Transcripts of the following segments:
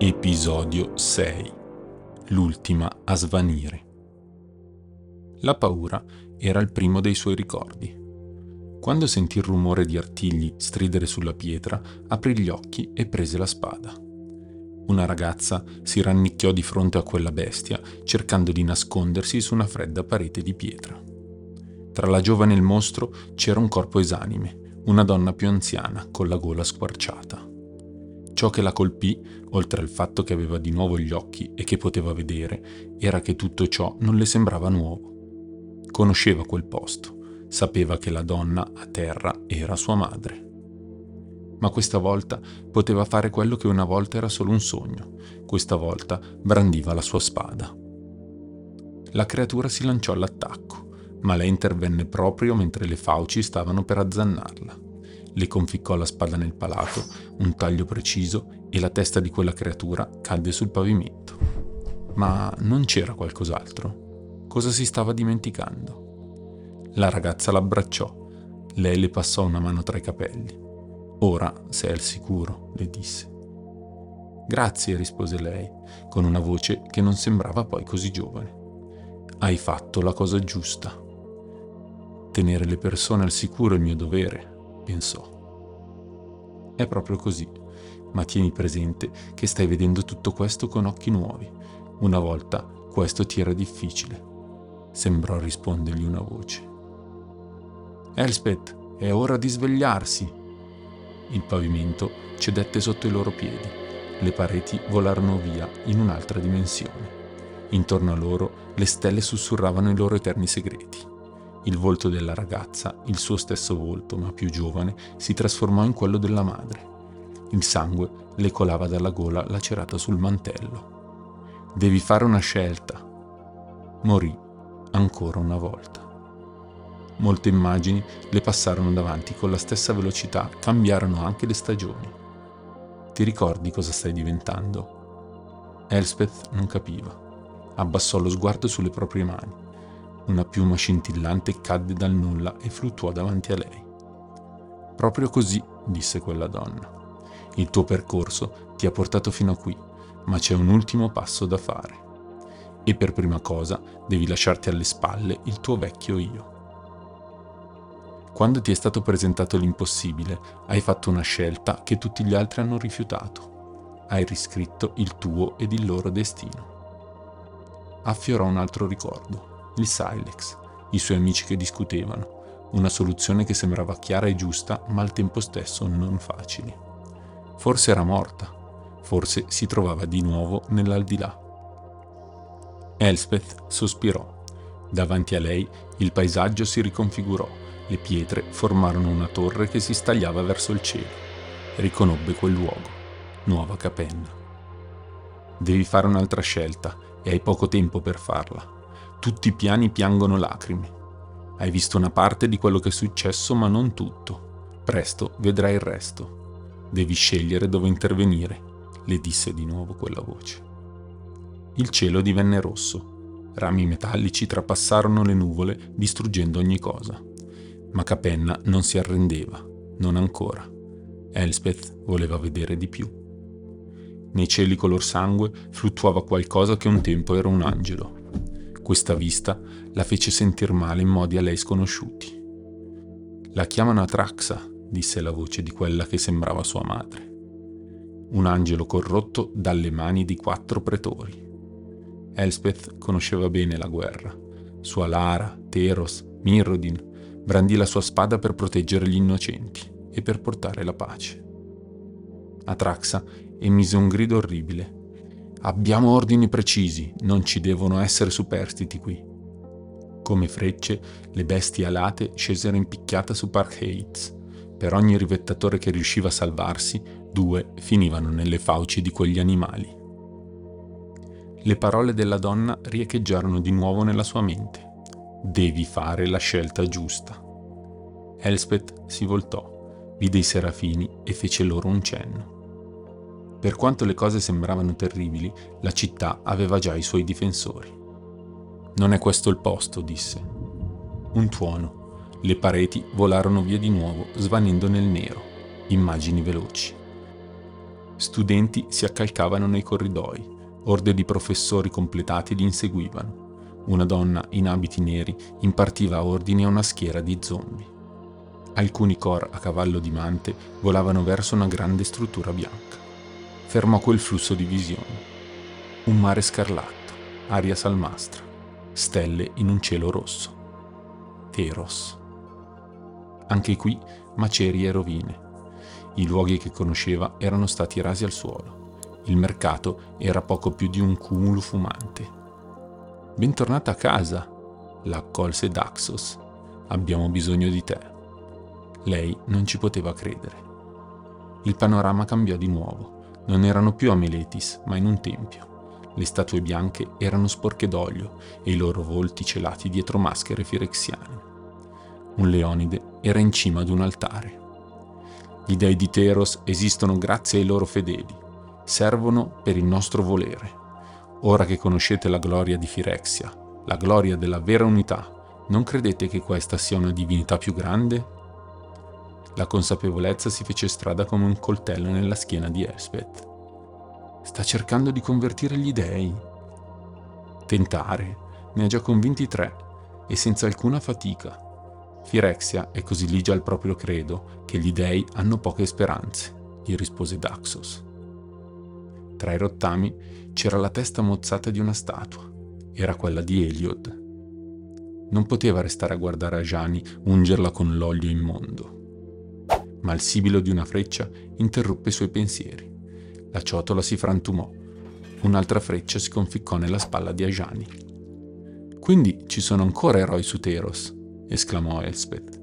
Episodio 6 L'ultima a svanire La paura era il primo dei suoi ricordi. Quando sentì il rumore di artigli stridere sulla pietra, aprì gli occhi e prese la spada. Una ragazza si rannicchiò di fronte a quella bestia, cercando di nascondersi su una fredda parete di pietra. Tra la giovane e il mostro c'era un corpo esanime, una donna più anziana con la gola squarciata. Ciò che la colpì, oltre al fatto che aveva di nuovo gli occhi e che poteva vedere, era che tutto ciò non le sembrava nuovo. Conosceva quel posto, sapeva che la donna a terra era sua madre. Ma questa volta poteva fare quello che una volta era solo un sogno, questa volta brandiva la sua spada. La creatura si lanciò all'attacco ma lei intervenne proprio mentre le fauci stavano per azzannarla. Le conficcò la spada nel palato, un taglio preciso, e la testa di quella creatura cadde sul pavimento. Ma non c'era qualcos'altro? Cosa si stava dimenticando? La ragazza l'abbracciò. Lei le passò una mano tra i capelli. Ora sei al sicuro, le disse. Grazie, rispose lei, con una voce che non sembrava poi così giovane. Hai fatto la cosa giusta. Tenere le persone al sicuro è il mio dovere, pensò. È proprio così, ma tieni presente che stai vedendo tutto questo con occhi nuovi. Una volta questo ti era difficile. Sembrò rispondergli una voce. Elspeth, è ora di svegliarsi. Il pavimento cedette sotto i loro piedi. Le pareti volarono via in un'altra dimensione. Intorno a loro le stelle sussurravano i loro eterni segreti. Il volto della ragazza, il suo stesso volto, ma più giovane, si trasformò in quello della madre. Il sangue le colava dalla gola lacerata sul mantello. Devi fare una scelta. Morì ancora una volta. Molte immagini le passarono davanti con la stessa velocità, cambiarono anche le stagioni. Ti ricordi cosa stai diventando? Elspeth non capiva. Abbassò lo sguardo sulle proprie mani una piuma scintillante cadde dal nulla e fluttuò davanti a lei. Proprio così, disse quella donna. Il tuo percorso ti ha portato fino a qui, ma c'è un ultimo passo da fare. E per prima cosa devi lasciarti alle spalle il tuo vecchio io. Quando ti è stato presentato l'impossibile, hai fatto una scelta che tutti gli altri hanno rifiutato. Hai riscritto il tuo ed il loro destino. Affiorò un altro ricordo il Silex, i suoi amici che discutevano, una soluzione che sembrava chiara e giusta, ma al tempo stesso non facile. Forse era morta, forse si trovava di nuovo nell'aldilà. Elspeth sospirò. Davanti a lei il paesaggio si riconfigurò, le pietre formarono una torre che si stagliava verso il cielo. Riconobbe quel luogo, Nuova Capenna. Devi fare un'altra scelta e hai poco tempo per farla. Tutti i piani piangono lacrime. Hai visto una parte di quello che è successo, ma non tutto. Presto vedrai il resto. Devi scegliere dove intervenire, le disse di nuovo quella voce. Il cielo divenne rosso. Rami metallici trapassarono le nuvole, distruggendo ogni cosa. Ma Capenna non si arrendeva, non ancora. Elspeth voleva vedere di più. Nei cieli color sangue fluttuava qualcosa che un tempo era un angelo. Questa vista la fece sentir male in modi a lei sconosciuti. La chiamano Atraxa, disse la voce di quella che sembrava sua madre. Un angelo corrotto dalle mani di quattro pretori. Elspeth conosceva bene la guerra. Su Alara, Teros, Mirrodin brandì la sua spada per proteggere gli innocenti e per portare la pace. Atraxa emise un grido orribile Abbiamo ordini precisi, non ci devono essere superstiti qui. Come frecce, le bestie alate scesero in picchiata su Park Heights. Per ogni rivettatore che riusciva a salvarsi, due finivano nelle fauci di quegli animali. Le parole della donna riecheggiarono di nuovo nella sua mente. Devi fare la scelta giusta. Elspeth si voltò, vide i serafini e fece loro un cenno. Per quanto le cose sembravano terribili, la città aveva già i suoi difensori. Non è questo il posto, disse. Un tuono. Le pareti volarono via di nuovo, svanendo nel nero. Immagini veloci. Studenti si accalcavano nei corridoi, orde di professori completati li inseguivano. Una donna in abiti neri impartiva ordini a una schiera di zombie. Alcuni cor a cavallo di mante volavano verso una grande struttura bianca. Fermò quel flusso di visioni. Un mare scarlatto, aria salmastra, stelle in un cielo rosso. Teros. Anche qui macerie e rovine. I luoghi che conosceva erano stati rasi al suolo. Il mercato era poco più di un cumulo fumante. Bentornata a casa, l'accolse Daxos. Abbiamo bisogno di te. Lei non ci poteva credere. Il panorama cambiò di nuovo. Non erano più a Meletis, ma in un tempio. Le statue bianche erano sporche d'olio e i loro volti celati dietro maschere firexiane. Un leonide era in cima ad un altare. Gli dei di Teros esistono grazie ai loro fedeli, servono per il nostro volere. Ora che conoscete la gloria di Firexia, la gloria della vera unità, non credete che questa sia una divinità più grande? La consapevolezza si fece strada come un coltello nella schiena di Elspeth. Sta cercando di convertire gli dei. Tentare, ne ha già convinti tre, e senza alcuna fatica. Firexia è così ligia al proprio credo che gli dei hanno poche speranze, gli rispose Daxos. Tra i rottami c'era la testa mozzata di una statua. Era quella di Eliod. Non poteva restare a guardare Ajani ungerla con l'olio immondo. Ma il sibilo di una freccia interruppe i suoi pensieri. La ciotola si frantumò. Un'altra freccia si conficcò nella spalla di Ajani. Quindi ci sono ancora eroi su Teros, esclamò Elspeth.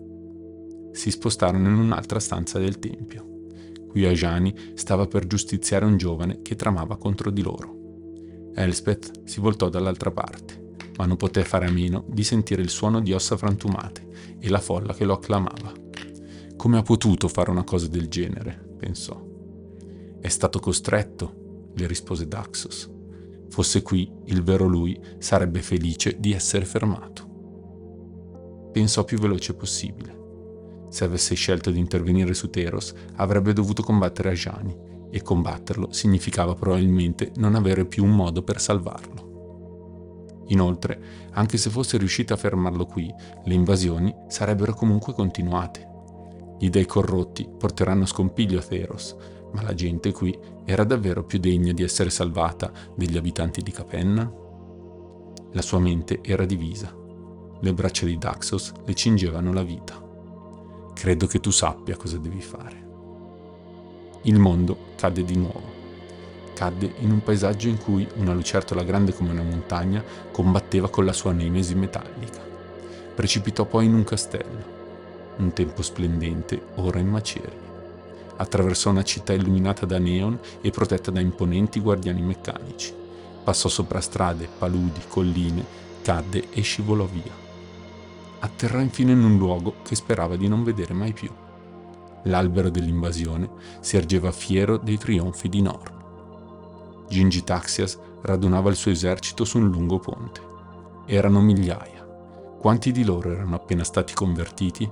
Si spostarono in un'altra stanza del tempio. Qui Ajani stava per giustiziare un giovane che tramava contro di loro. Elspeth si voltò dall'altra parte, ma non poté fare a meno di sentire il suono di ossa frantumate e la folla che lo acclamava. Come ha potuto fare una cosa del genere? pensò. È stato costretto, le rispose Daxos. Fosse qui, il vero lui sarebbe felice di essere fermato pensò più veloce possibile. Se avesse scelto di intervenire su Teros, avrebbe dovuto combattere Ajani, e combatterlo significava probabilmente non avere più un modo per salvarlo. Inoltre, anche se fosse riuscita a fermarlo qui, le invasioni sarebbero comunque continuate. Gli dei corrotti porteranno scompiglio a Theros, ma la gente qui era davvero più degna di essere salvata degli abitanti di Capenna? La sua mente era divisa. Le braccia di Daxos le cingevano la vita. Credo che tu sappia cosa devi fare. Il mondo cadde di nuovo. Cadde in un paesaggio in cui una lucertola grande come una montagna combatteva con la sua nemesi metallica. Precipitò poi in un castello. Un tempo splendente, ora in macerie. Attraversò una città illuminata da neon e protetta da imponenti guardiani meccanici. Passò sopra strade, paludi, colline, cadde e scivolò via atterrò infine in un luogo che sperava di non vedere mai più. L'albero dell'invasione si ergeva fiero dei trionfi di Nor. Gingi Taxias radunava il suo esercito su un lungo ponte. Erano migliaia. Quanti di loro erano appena stati convertiti?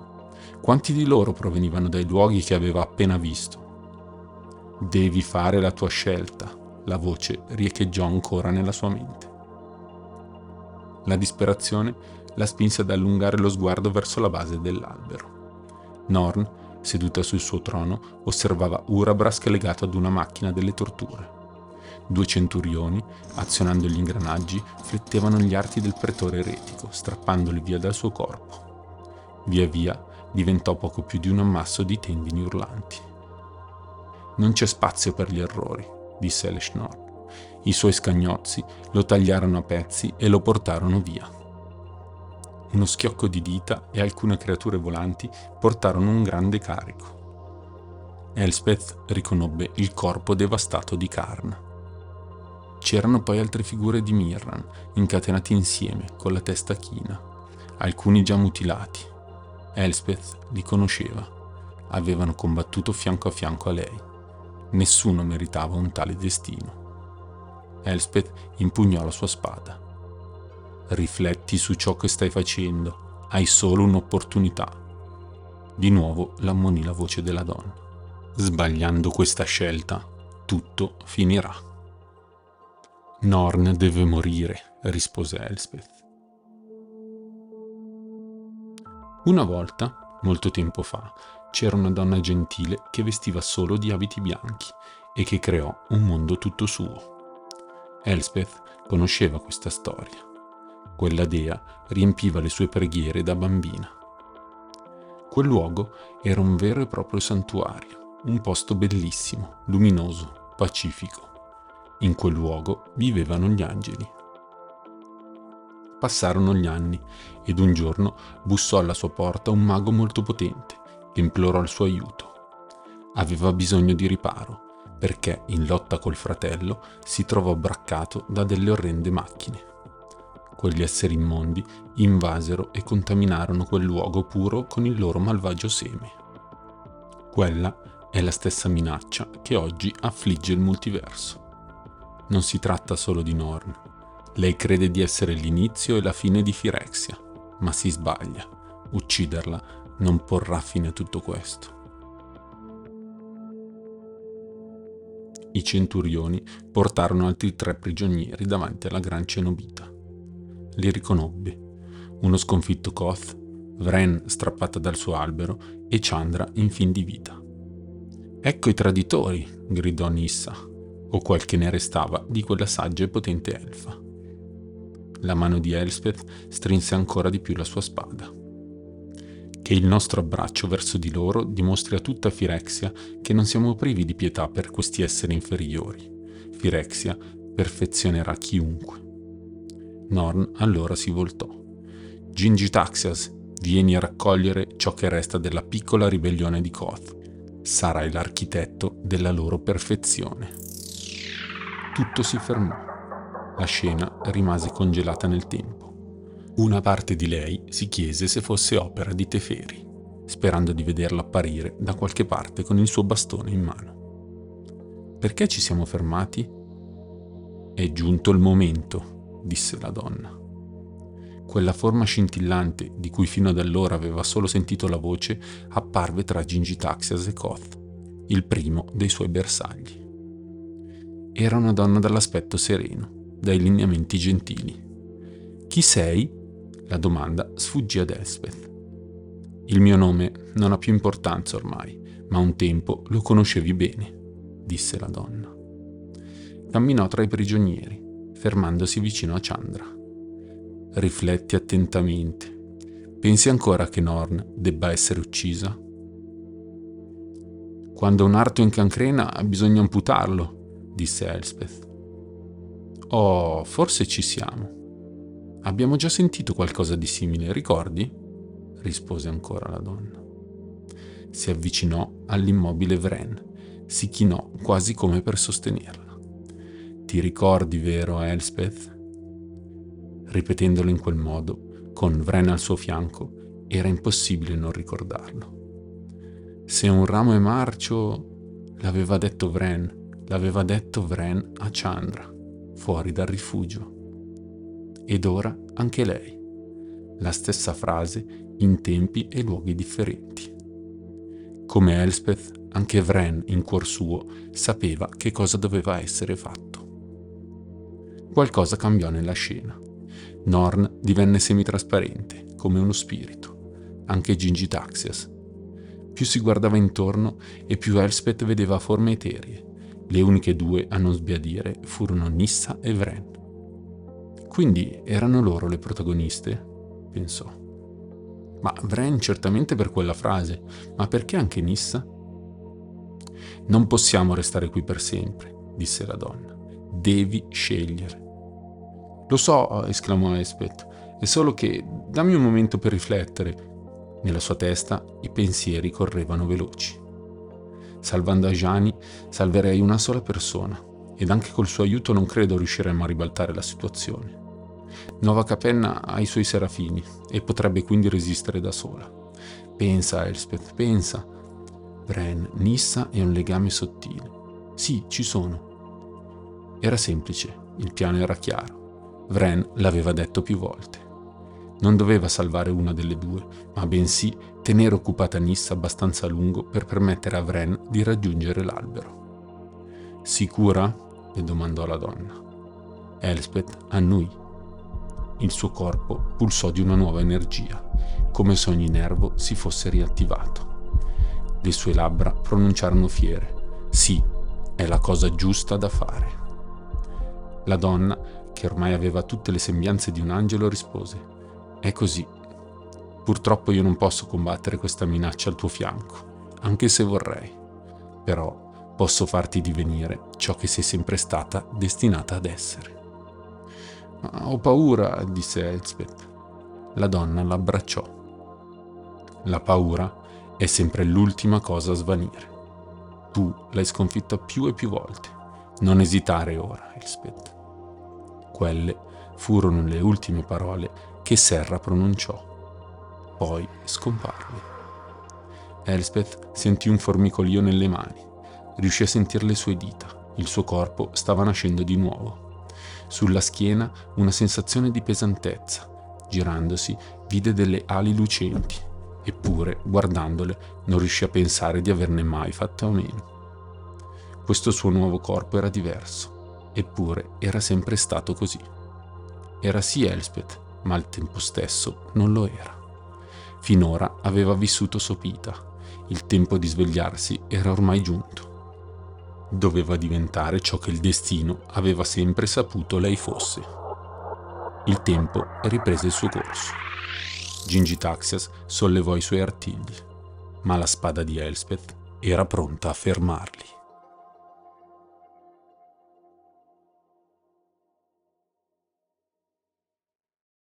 Quanti di loro provenivano dai luoghi che aveva appena visto? Devi fare la tua scelta, la voce riecheggiò ancora nella sua mente. La disperazione la spinse ad allungare lo sguardo verso la base dell'albero. Norn, seduta sul suo trono, osservava Urabrask legato ad una macchina delle torture. Due centurioni, azionando gli ingranaggi, flettevano gli arti del pretore eretico, strappandoli via dal suo corpo. Via via diventò poco più di un ammasso di tendini urlanti. Non c'è spazio per gli errori, disse Eleshnor. I suoi scagnozzi lo tagliarono a pezzi e lo portarono via. Uno schiocco di dita e alcune creature volanti portarono un grande carico. Elspeth riconobbe il corpo devastato di Karn. C'erano poi altre figure di Mirran, incatenate insieme, con la testa china, alcuni già mutilati. Elspeth li conosceva. Avevano combattuto fianco a fianco a lei. Nessuno meritava un tale destino. Elspeth impugnò la sua spada. Rifletti su ciò che stai facendo, hai solo un'opportunità. Di nuovo l'ammonì la voce della donna. Sbagliando questa scelta, tutto finirà. Norn deve morire, rispose Elspeth. Una volta, molto tempo fa, c'era una donna gentile che vestiva solo di abiti bianchi e che creò un mondo tutto suo. Elspeth conosceva questa storia. Quella dea riempiva le sue preghiere da bambina. Quel luogo era un vero e proprio santuario, un posto bellissimo, luminoso, pacifico. In quel luogo vivevano gli angeli. Passarono gli anni ed un giorno bussò alla sua porta un mago molto potente che implorò il suo aiuto. Aveva bisogno di riparo perché in lotta col fratello si trovò braccato da delle orrende macchine. Quegli esseri immondi invasero e contaminarono quel luogo puro con il loro malvagio seme. Quella è la stessa minaccia che oggi affligge il multiverso. Non si tratta solo di Norn, lei crede di essere l'inizio e la fine di Firexia, ma si sbaglia. Ucciderla non porrà fine a tutto questo. I centurioni portarono altri tre prigionieri davanti alla gran cenobita. Li riconobbe. Uno sconfitto Koth, Vren strappata dal suo albero e Chandra in fin di vita. Ecco i traditori, gridò Nissa, o quel che ne restava di quella saggia e potente elfa. La mano di Elspeth strinse ancora di più la sua spada. Che il nostro abbraccio verso di loro dimostri a tutta Firexia che non siamo privi di pietà per questi esseri inferiori. Firexia perfezionerà chiunque. Norn allora si voltò. Gingitaxias, vieni a raccogliere ciò che resta della piccola ribellione di Koth. Sarai l'architetto della loro perfezione. Tutto si fermò la scena rimase congelata nel tempo. Una parte di lei si chiese se fosse opera di Teferi, sperando di vederlo apparire da qualche parte con il suo bastone in mano. Perché ci siamo fermati? È giunto il momento, disse la donna. Quella forma scintillante, di cui fino ad allora aveva solo sentito la voce, apparve tra Gingitaxias e Koth, il primo dei suoi bersagli. Era una donna dall'aspetto sereno, dai lineamenti gentili. Chi sei? La domanda sfuggì ad Elspeth. Il mio nome non ha più importanza ormai, ma un tempo lo conoscevi bene, disse la donna. Camminò tra i prigionieri, fermandosi vicino a Chandra. Rifletti attentamente. Pensi ancora che Norn debba essere uccisa? Quando un arto incancrena bisogna amputarlo, disse Elspeth. Oh, forse ci siamo. Abbiamo già sentito qualcosa di simile, ricordi? rispose ancora la donna. Si avvicinò all'immobile Vren, si chinò quasi come per sostenerla. Ti ricordi, vero, Elspeth? Ripetendolo in quel modo, con Vren al suo fianco, era impossibile non ricordarlo. Se un ramo è marcio, l'aveva detto Vren, l'aveva detto Vren a Chandra fuori dal rifugio. Ed ora anche lei. La stessa frase in tempi e luoghi differenti. Come Elspeth, anche Vren in cuor suo sapeva che cosa doveva essere fatto. Qualcosa cambiò nella scena. Norn divenne semitrasparente, come uno spirito, anche Gingitaxias. Più si guardava intorno e più Elspeth vedeva forme eteree, le uniche due a non sbiadire furono Nissa e Vren. Quindi erano loro le protagoniste? pensò. Ma Vren certamente per quella frase, ma perché anche Nissa? Non possiamo restare qui per sempre, disse la donna. Devi scegliere. Lo so, esclamò Espet, è solo che dammi un momento per riflettere. Nella sua testa i pensieri correvano veloci. Salvando Ajani salverei una sola persona ed anche col suo aiuto non credo riusciremo a ribaltare la situazione. Nuova Capenna ha i suoi serafini e potrebbe quindi resistere da sola. Pensa, Elspeth, pensa. Bren, Nissa e un legame sottile. Sì, ci sono. Era semplice, il piano era chiaro. Vren l'aveva detto più volte. Non doveva salvare una delle due, ma bensì tenere occupata Nissa abbastanza a lungo per permettere a Vren di raggiungere l'albero. Sicura? le domandò la donna. Elspeth annui. Il suo corpo pulsò di una nuova energia, come se ogni nervo si fosse riattivato. Le sue labbra pronunciarono fiere. Sì, è la cosa giusta da fare. La donna, che ormai aveva tutte le sembianze di un angelo, rispose, È così. Purtroppo io non posso combattere questa minaccia al tuo fianco, anche se vorrei. Però posso farti divenire ciò che sei sempre stata destinata ad essere. Ma ho paura, disse Elspeth. La donna l'abbracciò. La paura è sempre l'ultima cosa a svanire. Tu l'hai sconfitta più e più volte. Non esitare ora, Elspeth. Quelle furono le ultime parole che Serra pronunciò. Poi scomparve. Elspeth sentì un formicolio nelle mani. Riuscì a sentire le sue dita. Il suo corpo stava nascendo di nuovo. Sulla schiena una sensazione di pesantezza. Girandosi, vide delle ali lucenti. Eppure, guardandole, non riuscì a pensare di averne mai fatto a meno. Questo suo nuovo corpo era diverso, eppure era sempre stato così. Era sì Elspeth, ma al tempo stesso non lo era. Finora aveva vissuto sopita, il tempo di svegliarsi era ormai giunto. Doveva diventare ciò che il destino aveva sempre saputo lei fosse. Il tempo riprese il suo corso. Gingitaxias sollevò i suoi artigli, ma la spada di Elspeth era pronta a fermarli.